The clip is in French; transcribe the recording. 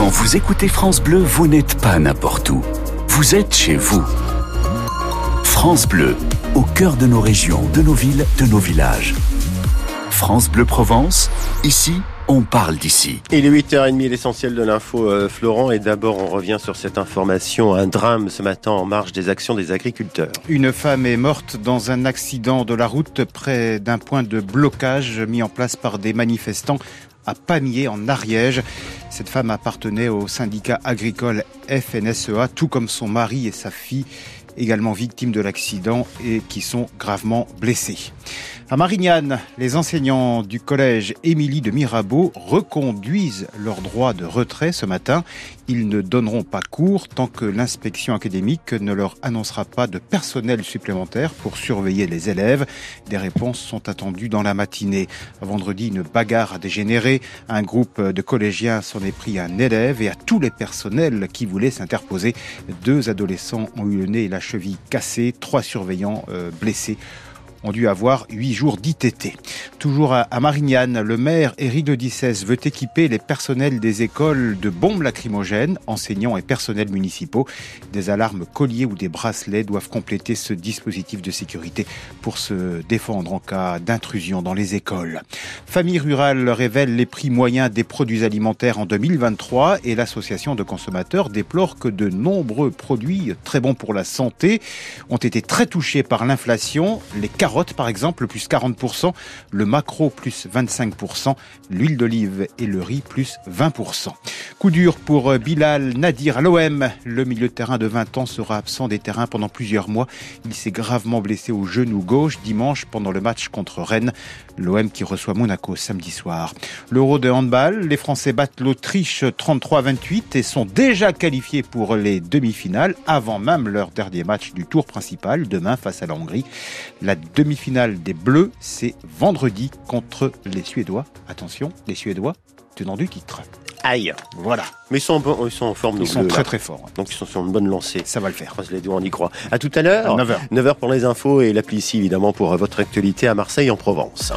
Quand vous écoutez France Bleu, vous n'êtes pas n'importe où. Vous êtes chez vous. France Bleu, au cœur de nos régions, de nos villes, de nos villages. France Bleu Provence, ici, on parle d'ici. Il est 8h30, l'essentiel de l'info, euh, Florent. Et d'abord, on revient sur cette information. Un drame ce matin en marge des actions des agriculteurs. Une femme est morte dans un accident de la route près d'un point de blocage mis en place par des manifestants à Pamiers, en Ariège. Cette femme appartenait au syndicat agricole FNSEA, tout comme son mari et sa fille, également victimes de l'accident et qui sont gravement blessés. À Marignane, les enseignants du collège Émilie de Mirabeau reconduisent leur droit de retrait ce matin. Ils ne donneront pas cours tant que l'inspection académique ne leur annoncera pas de personnel supplémentaire pour surveiller les élèves. Des réponses sont attendues dans la matinée. Vendredi, une bagarre a dégénéré. Un groupe de collégiens s'en est pris à un élève et à tous les personnels qui voulaient s'interposer. Deux adolescents ont eu le nez et la cheville cassés, trois surveillants euh, blessés ont dû avoir huit jours d'ITT. Toujours à, Marignane, le maire Éric de Dissès veut équiper les personnels des écoles de bombes lacrymogènes, enseignants et personnels municipaux. Des alarmes colliers ou des bracelets doivent compléter ce dispositif de sécurité pour se défendre en cas d'intrusion dans les écoles. Famille rurale révèle les prix moyens des produits alimentaires en 2023 et l'association de consommateurs déplore que de nombreux produits très bons pour la santé ont été très touchés par l'inflation. Les par exemple, plus 40%, le macro, plus 25%, l'huile d'olive et le riz, plus 20%. Coup dur pour euh, Bilal Nadir à l'OM. Le milieu de terrain de 20 ans sera absent des terrains pendant plusieurs mois. Il s'est gravement blessé au genou gauche dimanche pendant le match contre Rennes. L'OM qui reçoit Monaco samedi soir. L'Euro de handball, les Français battent l'Autriche 33-28 et sont déjà qualifiés pour les demi-finales avant même leur dernier match du tour principal demain face à la Hongrie. La demi-finale des Bleus, c'est vendredi contre les Suédois. Attention, les Suédois, tenant du titre. Aïe. Voilà. Mais ils sont, en, ils sont en forme. Ils sont très très forts. Donc ils sont sur une bonne lancée. Ça va le faire. Croise les doigts, on y croit. À tout à l'heure. 9h. 9h pour les infos et l'appli ici évidemment pour votre actualité à Marseille en Provence.